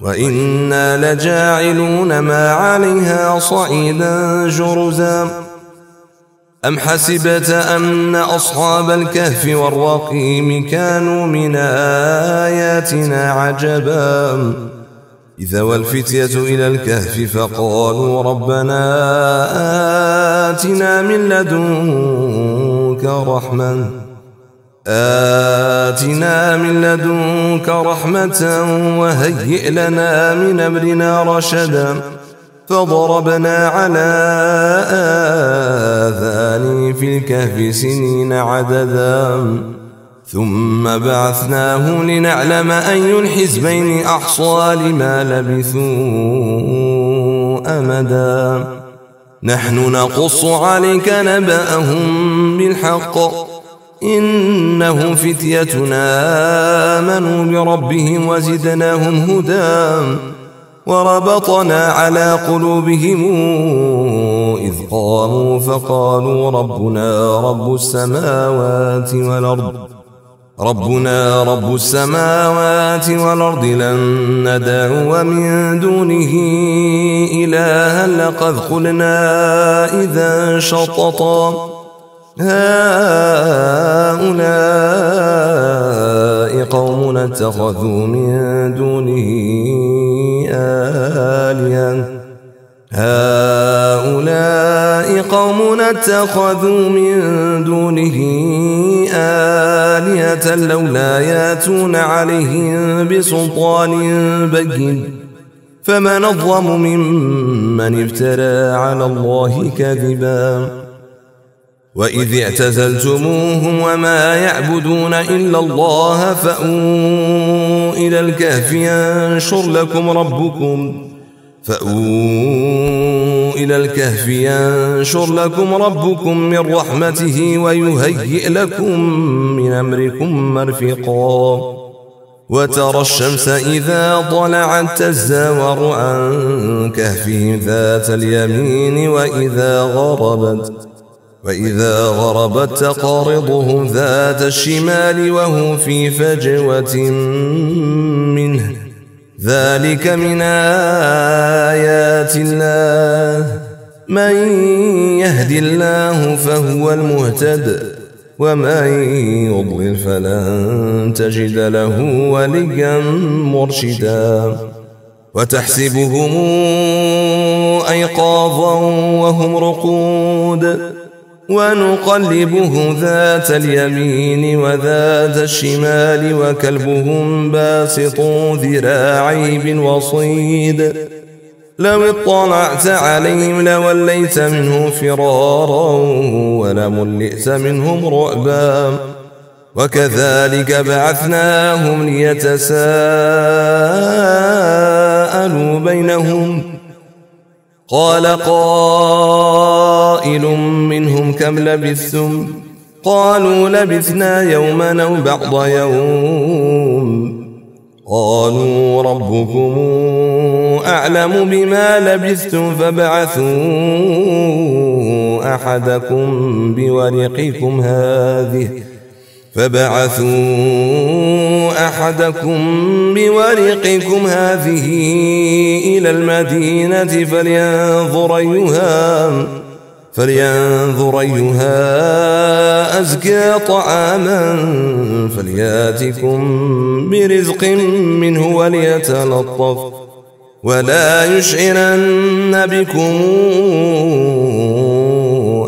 وإنا لجاعلون ما عليها صعيدا جرزا. أم حسبت أن أصحاب الكهف والرقيم كانوا من آياتنا عجبا؟ إذا والفتية إلى الكهف فقالوا ربنا آتنا من لدنك رحمة. آتنا من لدنك رحمة وهيئ لنا من أمرنا رشدا فضربنا على آذان في الكهف سنين عددا ثم بعثناه لنعلم أي الحزبين أحصى لما لبثوا أمدا. نحن نقص عليك نبأهم بالحق. إنهم فتيتنا آمنوا بربهم وزدناهم هدى وربطنا على قلوبهم إذ قاموا فقالوا ربنا رب السماوات والأرض ربنا رب السماوات والأرض لن ندعو من دونه إلها لقد قلنا إذا شططا هؤلاء قوم اتخذوا من دونه آلهة. هؤلاء قوم اتخذوا من دونه آلهة لولا ياتون عليهم بسلطان بين. فمن الظلم ممن افترى على الله كذبا. وإذ اعتزلتموهم وما يعبدون إلا الله فأووا إلى الكهف ينشر لكم ربكم. فأووا إلى الكهف ينشر لكم ربكم من رحمته ويهيئ لكم من أمركم مرفقا. وترى الشمس إذا طلعت تزاور عن كهفهم ذات اليمين وإذا غربت. وإذا غربت تقارضهم ذات الشمال وهم في فجوة منه. ذلك من آيات الله. من يهد الله فهو المهتد ومن يضلل فلن تجد له وليا مرشدا. وتحسبهم أيقاظا وهم رقود. ونقلبه ذات اليمين وذات الشمال وكلبهم باسط ذراعي بالوصيد لو اطلعت عليهم لوليت منه فرارا ولملئت منهم رعبا. وكذلك بعثناهم ليتساءلوا بينهم قال قائل منهم كم لبثتم؟ قالوا لبثنا يوما أو بعض يوم. قالوا ربكم أعلم بما لبثتم فبعثوا أحدكم بورقكم هذه. فبعثوا أحدكم بورقكم هذه إلى المدينة فلينظر أيها فلينظر أيها أزكى طعاما فلياتكم برزق منه وليتلطف ولا يشعرن بكم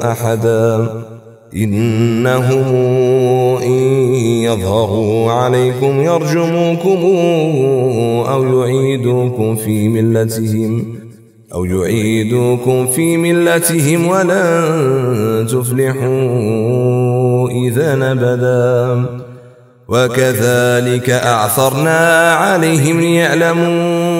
أحدا إنهم إن يظهروا عليكم يرجموكم أو يعيدوكم في ملتهم أو يعيدوكم في ملتهم ولن تفلحوا إذا نبدا وكذلك أعثرنا عليهم ليعلموا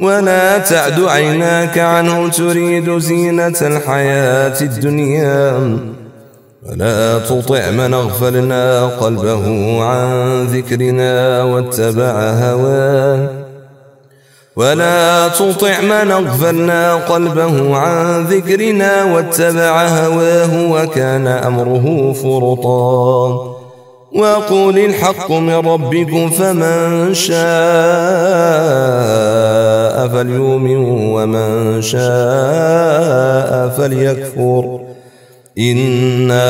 ولا تعد عيناك عنه تريد زينة الحياة الدنيا. ولا تطع من اغفلنا قلبه عن ذكرنا واتبع هواه. ولا تطع من اغفلنا قلبه عن ذكرنا واتبع هواه وكان امره فرطا. وقول الحق من ربكم فمن شاء. فليؤمن ومن شاء فليكفر. إنا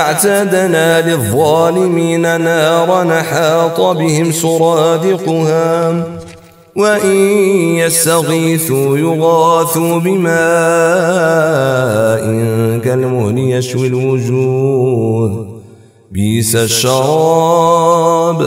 أعتدنا للظالمين نارا حاط بهم سرادقها وإن يستغيثوا يغاثوا بماء كالمهل يشوي الوجوه. بيس الشراب.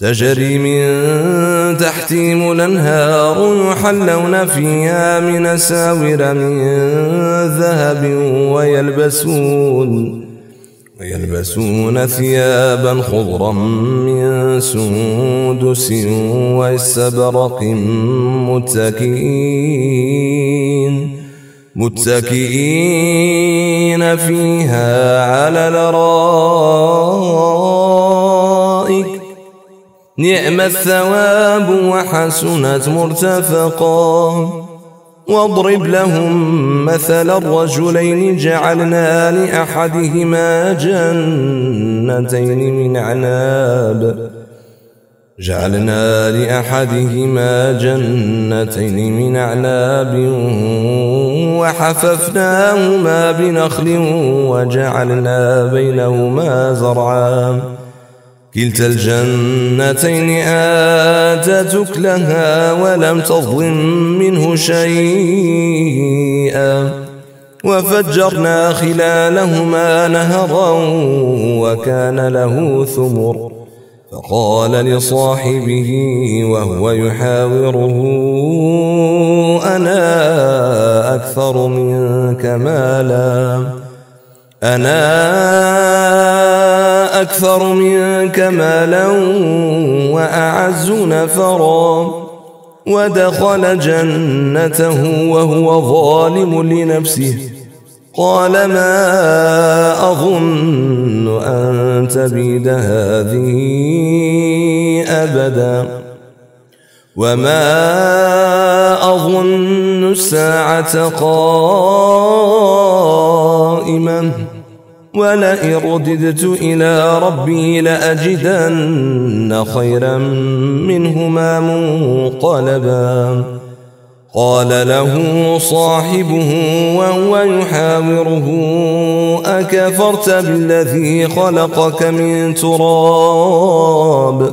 تجري من تحتهم الأنهار يحلون فيها من ساور من ذهب ويلبسون ويلبسون ثيابا خضرا من سندس واستبرق متكئين متكئين فيها على الأرائك. نعم الثواب وحسنت مرتفقا. واضرب لهم مثل الرجلين جعلنا لأحدهما جنتين من عناب. جعلنا لأحدهما جنتين من أعناب وحففناهما بنخل وجعلنا بينهما زرعا. كلتا الجنتين آتت أكلها ولم تظلم منه شيئا. وفجرنا خلالهما نهرا وكان له ثمر. فقال لصاحبه وهو يحاوره أنا أكثر منك مالا. أنا أكثر منك مالا وأعز نفرا ودخل جنته وهو ظالم لنفسه. قال ما أظن أن تبيد هذه أبدا. وما أظن الساعة قائمة ولئن رددت إلى ربي لأجدن خيرا منهما منقلبا. قال له صاحبه وهو يحاوره أكفرت بالذي خلقك من تراب؟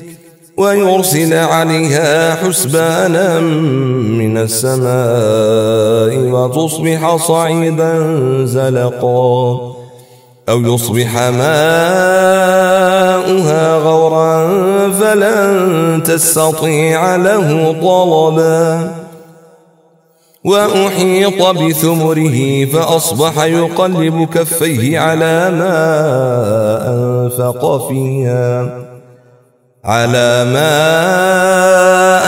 ويرسل عليها حسبانا من السماء وتصبح صعيدا زلقا أو يصبح ماؤها غورا فلن تستطيع له طلبا وأحيط بثمره فأصبح يقلب كفيه على ما أنفق فيها على ما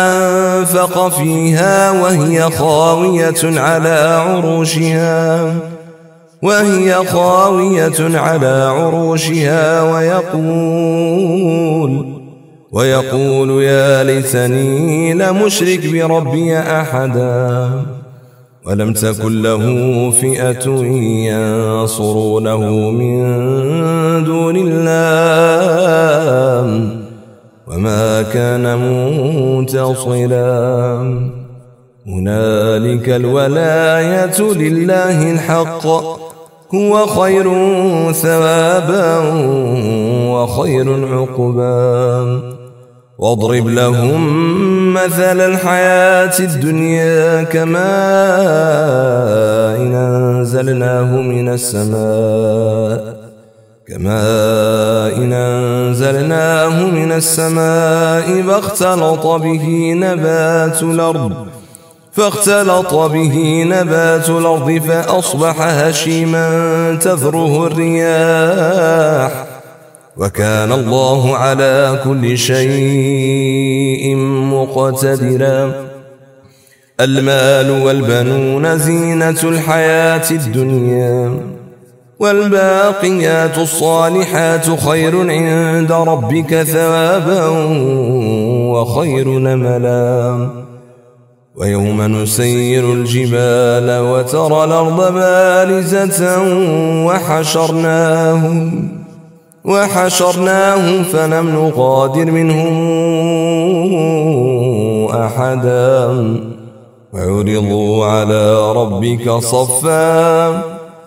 أنفق فيها وهي خاوية على عروشها وهي خاوية على عروشها ويقول ويقول يا ليتني لمشرك بربي أحدا ولم تكن له فئة ينصرونه من دون الله. وما كان منتصرا هنالك الولاية لله الحق. هو خير ثوابا وخير عقبا. واضرب لهم مثل الحياة الدنيا كما إن أنزلناه من السماء. كما إن أنزلناه من السماء فاختلط به نبات الأرض فاختلط به نبات الأرض فأصبح هشيما تذره الرياح وكان الله على كل شيء مقتدرا. المال والبنون زينة الحياة الدنيا. والباقيات الصالحات خير عند ربك ثوابا وخير نملا. ويوم نسير الجبال وترى الأرض بارزة وحشرناهم وحشرناهم فلم نغادر منهم أحدا. وعرضوا على ربك صفا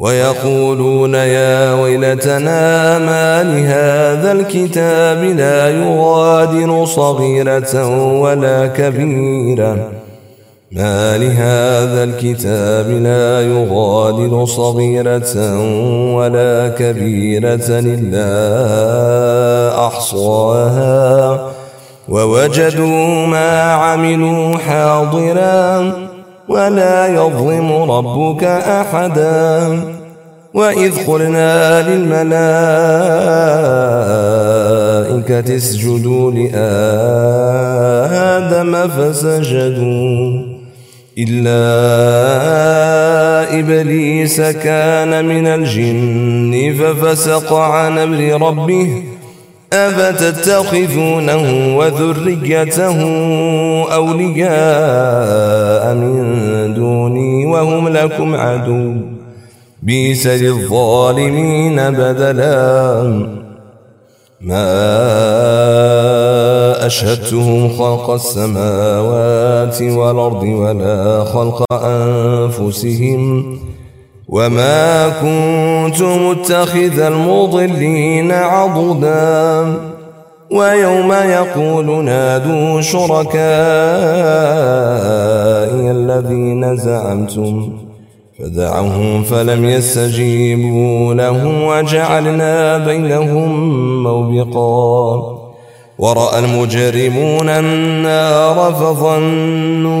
ويقولون يا ويلتنا ما لهذا الكتاب لا يغادر صغيرة ولا كبيرة. ما لهذا الكتاب لا يغادر صغيرة ولا كبيرة إلا أحصاها. ووجدوا ما عملوا حاضراً. ولا يظلم ربك أحدا. وإذ قلنا للملائكة اسجدوا لآدم فسجدوا إلا إبليس كان من الجن ففسق عن أمر ربه أفتتخذونه وذريته أولياء من دوني وهم لكم عدو. بيس للظالمين بدلا. ما أشهدتهم خلق السماوات والأرض ولا خلق أنفسهم. وما كنت متخذ المضلين عضدا ويوم يقول نادوا شركائي الذين زعمتم فدعوهم فلم يستجيبوا لهم وجعلنا بينهم موبقا ورأى المجرمون النار فظنوا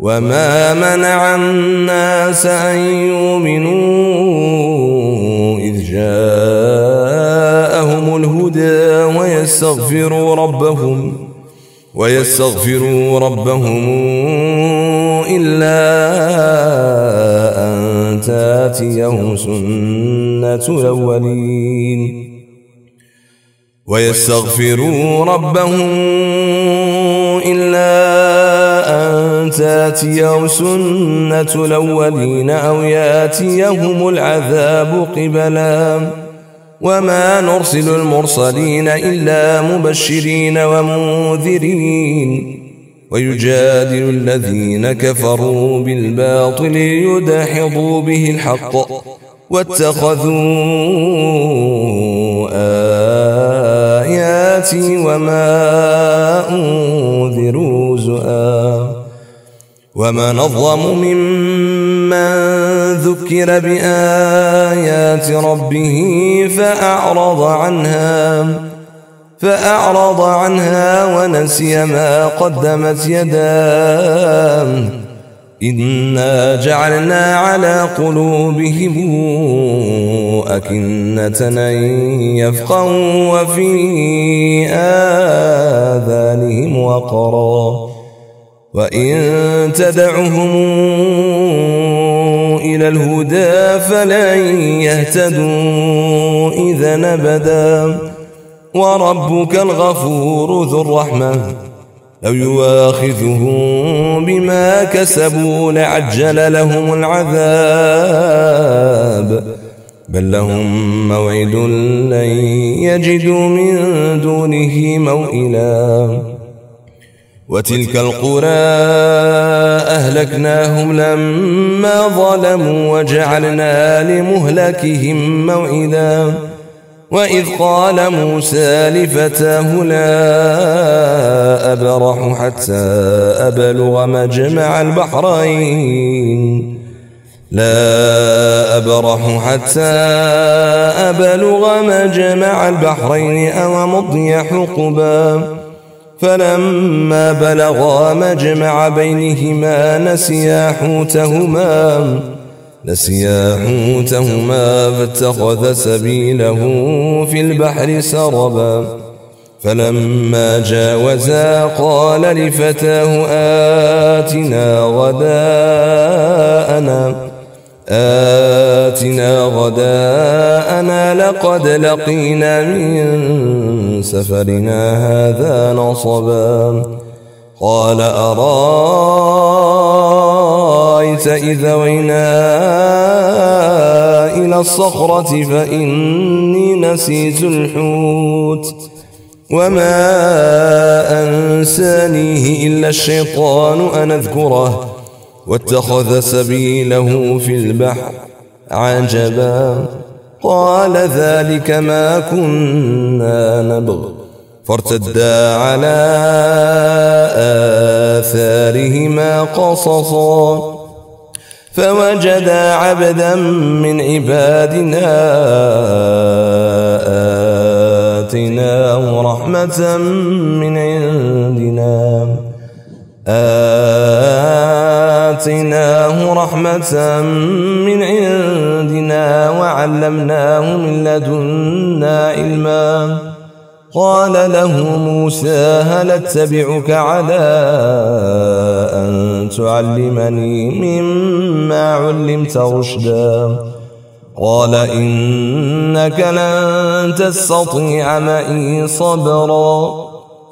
وما منع الناس أن يؤمنوا إذ جاءهم الهدى ويستغفروا ربهم ويستغفروا ربهم إلا أن تاتيهم سنة الأولين ويستغفروا ربهم إلا تاتيهم سنة الأولين أو ياتيهم العذاب قبلا. وما نرسل المرسلين إلا مبشرين ومنذرين. ويجادل الذين كفروا بالباطل ليدحضوا به الحق واتخذوا آياتي وما أنذروا زؤا. وما نظلم ممن ذكر بآيات ربه فأعرض عنها فأعرض عنها ونسي ما قدمت يداه. إنا جعلنا على قلوبهم أكنة أن يفقهوا وفي آذانهم وقرا. وإن تدعهم إلى الهدى فلن يهتدوا إذا نبدا وربك الغفور ذو الرحمة. لو يواخذهم بما كسبوا لعجل لهم العذاب. بل لهم موعد لن يجدوا من دونه موئلا. وتلك القرى أهلكناهم لما ظلموا وجعلنا لمهلكهم موئلا وإذ قال موسى لفتاه لا أبرح حتى أبلغ مجمع البحرين. لا أبرح حتى أبلغ مجمع البحرين أو مضي حقبا. فلما بلغا مجمع بينهما نسيا حوتهما نسيا حوتهما فاتخذ سبيله في البحر سربا. فلما جاوزا قال لفتاه آتنا غداءنا. آتنا غداءنا لقد لقينا من سفرنا هذا نصبا. قال أرأيت إذا وينا إلى الصخرة فإني نسيت الحوت وما أنسانيه إلا الشيطان أن أذكره. واتخذ سبيله في البحر عجبا. قال ذلك ما كنا نبغ. فارتدا على آثارهما قصصا. فوجدا عبدا من عبادنا آتناه رحمة من عندنا. آتناه رحمة من عندنا وعلمناه من لدنا علما. قال له موسى هل أتبعك على أن تعلمني مما علمت رشدا؟ قال إنك لن تستطيع معي صبرا.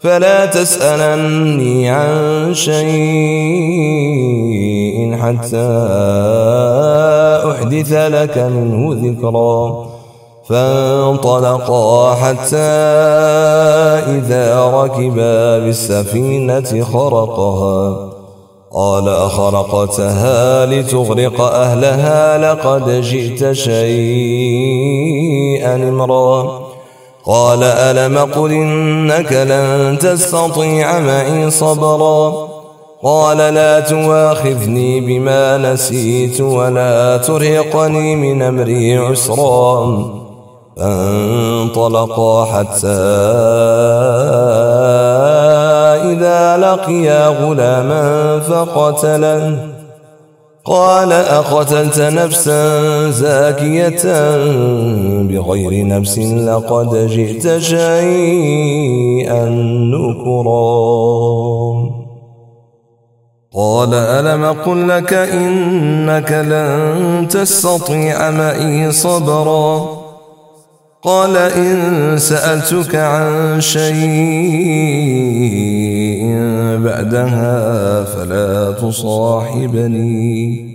فلا تسألني عن شيء حتى أحدث لك منه ذكرا فانطلقا حتى إذا ركبا بالسفينة خرقها. قال أخرقتها لتغرق أهلها لقد جئت شيئا امرا. قال ألم قل إنك لن تستطيع معي صبرا قال لا تواخذني بما نسيت ولا ترهقني من أمري عسرا فانطلقا حتى إذا لقيا غلاما فقتله قال أقتلت نفسا زاكية بغير نفس لقد جئت شيئا نكرا. قال ألم قل لك إنك لن تستطيع معي صبرا؟ قال إن سألتك عن شيء بعدها فلا تصاحبني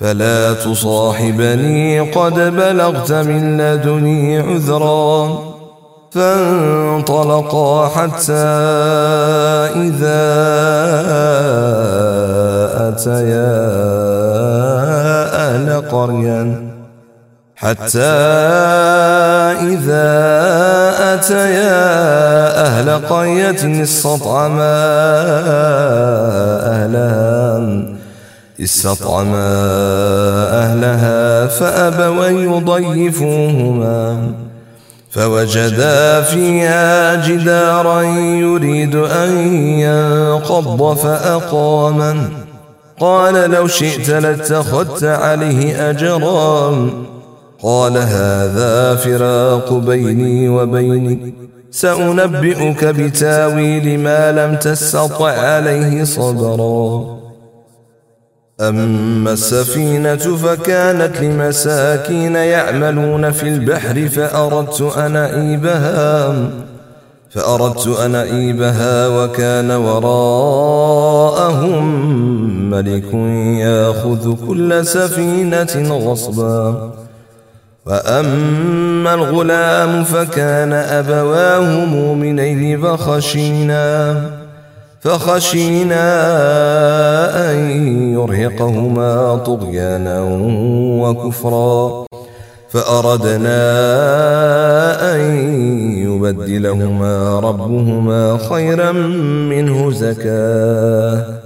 فلا تصاحبني. قد بلغت من لدني عذرا فانطلقا حتى إذا أتيا أهل قرية. حتى إذا أتيا أهل قرية استطعما أهلها استطعما أهلها فأبوا يضيفوهما. فوجدا فيها جدارا يريد أن ينقض فأقامه قال لو شئت لاتخذت عليه أجرا. قال هذا فراق بيني وبينك. سأنبئك بتاويل ما لم تستطع عليه صبرا. أما السفينة فكانت لمساكين يعملون في البحر فأردت أن أعيبها. فأردت أن أعيبها وكان وراءهم ملك ياخذ كل سفينة غصبا. وأما الغلام فكان أبواه مؤمنين فخشينا فخشينا أن يرهقهما طغيانا وكفرا فأردنا أن يبدلهما ربهما خيرا منه زكاة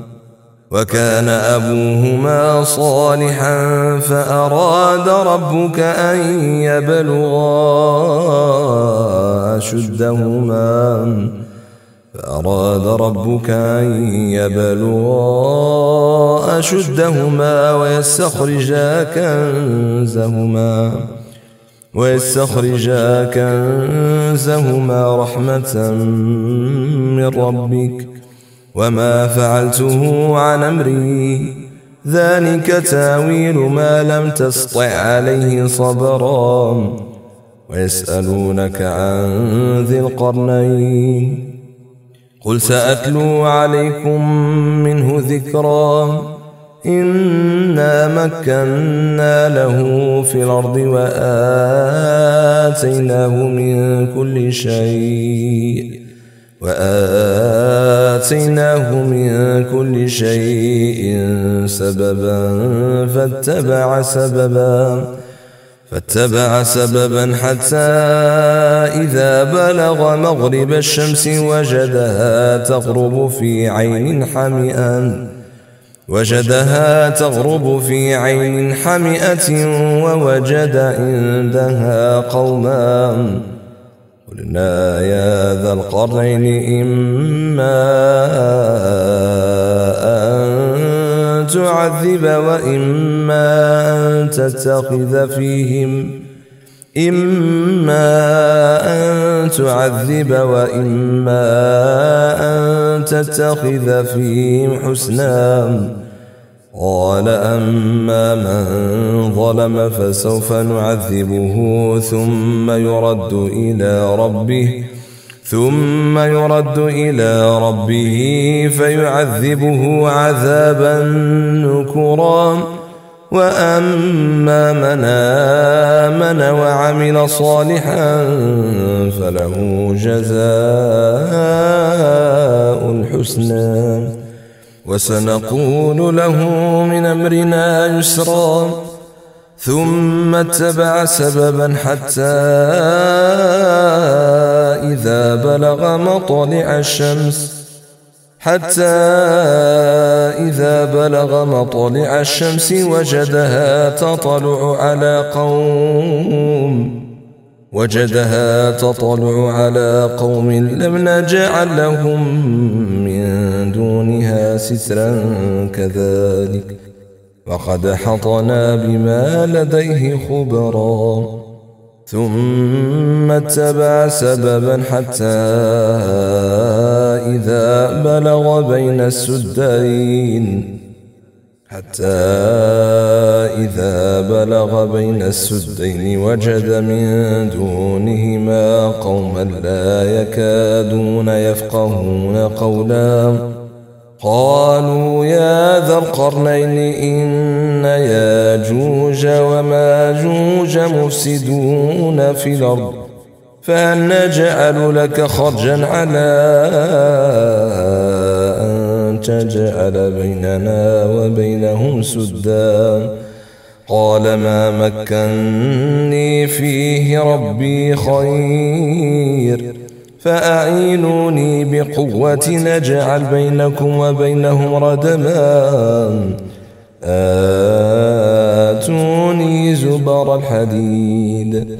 وكان أبوهما صالحا فأراد ربك أن يبلغا أشدهما. فأراد ربك أن يبلغا أشدهما ويستخرجا كنزهما. ويستخرجا كنزهما رحمة من ربك. وما فعلته عن أمري. ذلك تاويل ما لم تسطع عليه صبرا. ويسألونك عن ذي القرنين. قل سأتلو عليكم منه ذكرا. إنا مكنا له في الأرض وآتيناه من كل شيء. وآتيناه من كل شيء سببا فاتبع سببا فاتبع سببا حتى إذا بلغ مغرب الشمس وجدها تغرب في عين حمئا وجدها تغرب في عين حمئة ووجد عندها قوما. قلنا يا ذا القرنين إما أن تعذب وإما أن تتخذ فيهم إما أن تعذب وإما أن تتخذ فيهم حسناً قال أما من ظلم فسوف نعذبه ثم يرد إلى ربه ثم يرد إلى ربه فيعذبه عذابا نكرا. وأما من آمن وعمل صالحا فله جزاء الحسنى. وسنقول له من أمرنا يسرا ثم اتبع سببا حتى إذا بلغ مطلع الشمس حتى إذا بلغ مطلع الشمس وجدها تطلع على قوم. وجدها تطلع على قوم لم نجعل لهم من دونها سترا كذلك. وقد حطنا بما لديه خبرا. ثم اتبع سببا حتى إذا بلغ بين السدين. حتى إذا بلغ بين السدين وجد من دونهما قوما لا يكادون يفقهون قولا. قالوا يا ذا القرنين إن ياجوج وماجوج مفسدون في الأرض فهل نجعل لك خرجا على تجعل بيننا وبينهم سدا. قال ما مكني فيه ربي خير. فأعينوني بقوة نجعل بينكم وبينهم ردما. آتوني زبر الحديد.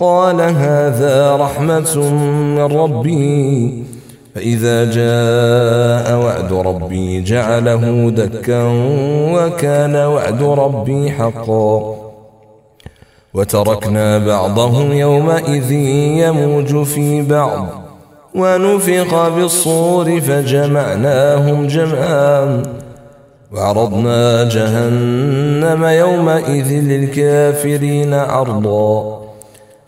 قال هذا رحمة من ربي. فإذا جاء وعد ربي جعله دكا وكان وعد ربي حقا. وتركنا بعضهم يومئذ يموج في بعض. ونفق بالصور فجمعناهم جمعا. وعرضنا جهنم يومئذ للكافرين عرضا.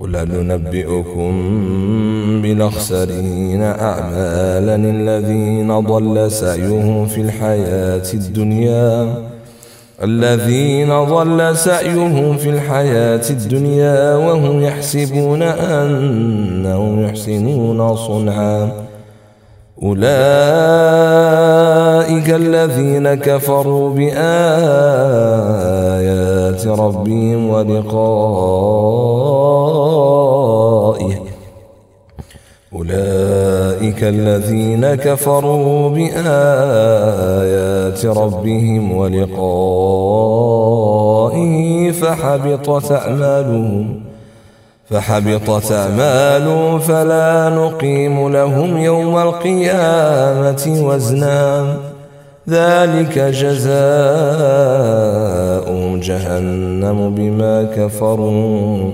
قل ننبئكم بالأخسرين أعمالا الذين ضل سعيهم في الحياة الدنيا. الذين ضل سعيهم في الحياة الدنيا وهم يحسبون أنهم يحسنون صنعا. أولئك الذين كفروا بآيات ربهم ولقائه. أولئك الذين كفروا بآيات ربهم ولقائه فحبطت أعمالهم. فحبطت أعمالهم فلا نقيم لهم يوم القيامة وزنا. ذلك جزاء جهنم بما كفروا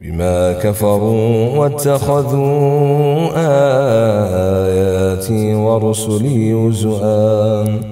بما كفروا واتخذوا آياتي ورسلي هزؤا.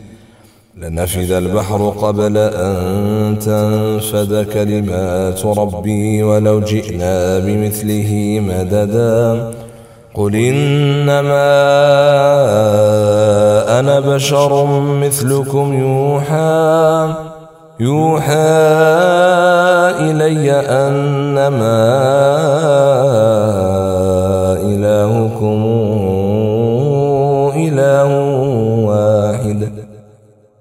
لنفد البحر قبل أن تنفد كلمات ربي ولو جئنا بمثله مددا. قل إنما أنا بشر مثلكم يوحى يوحى إلي أنما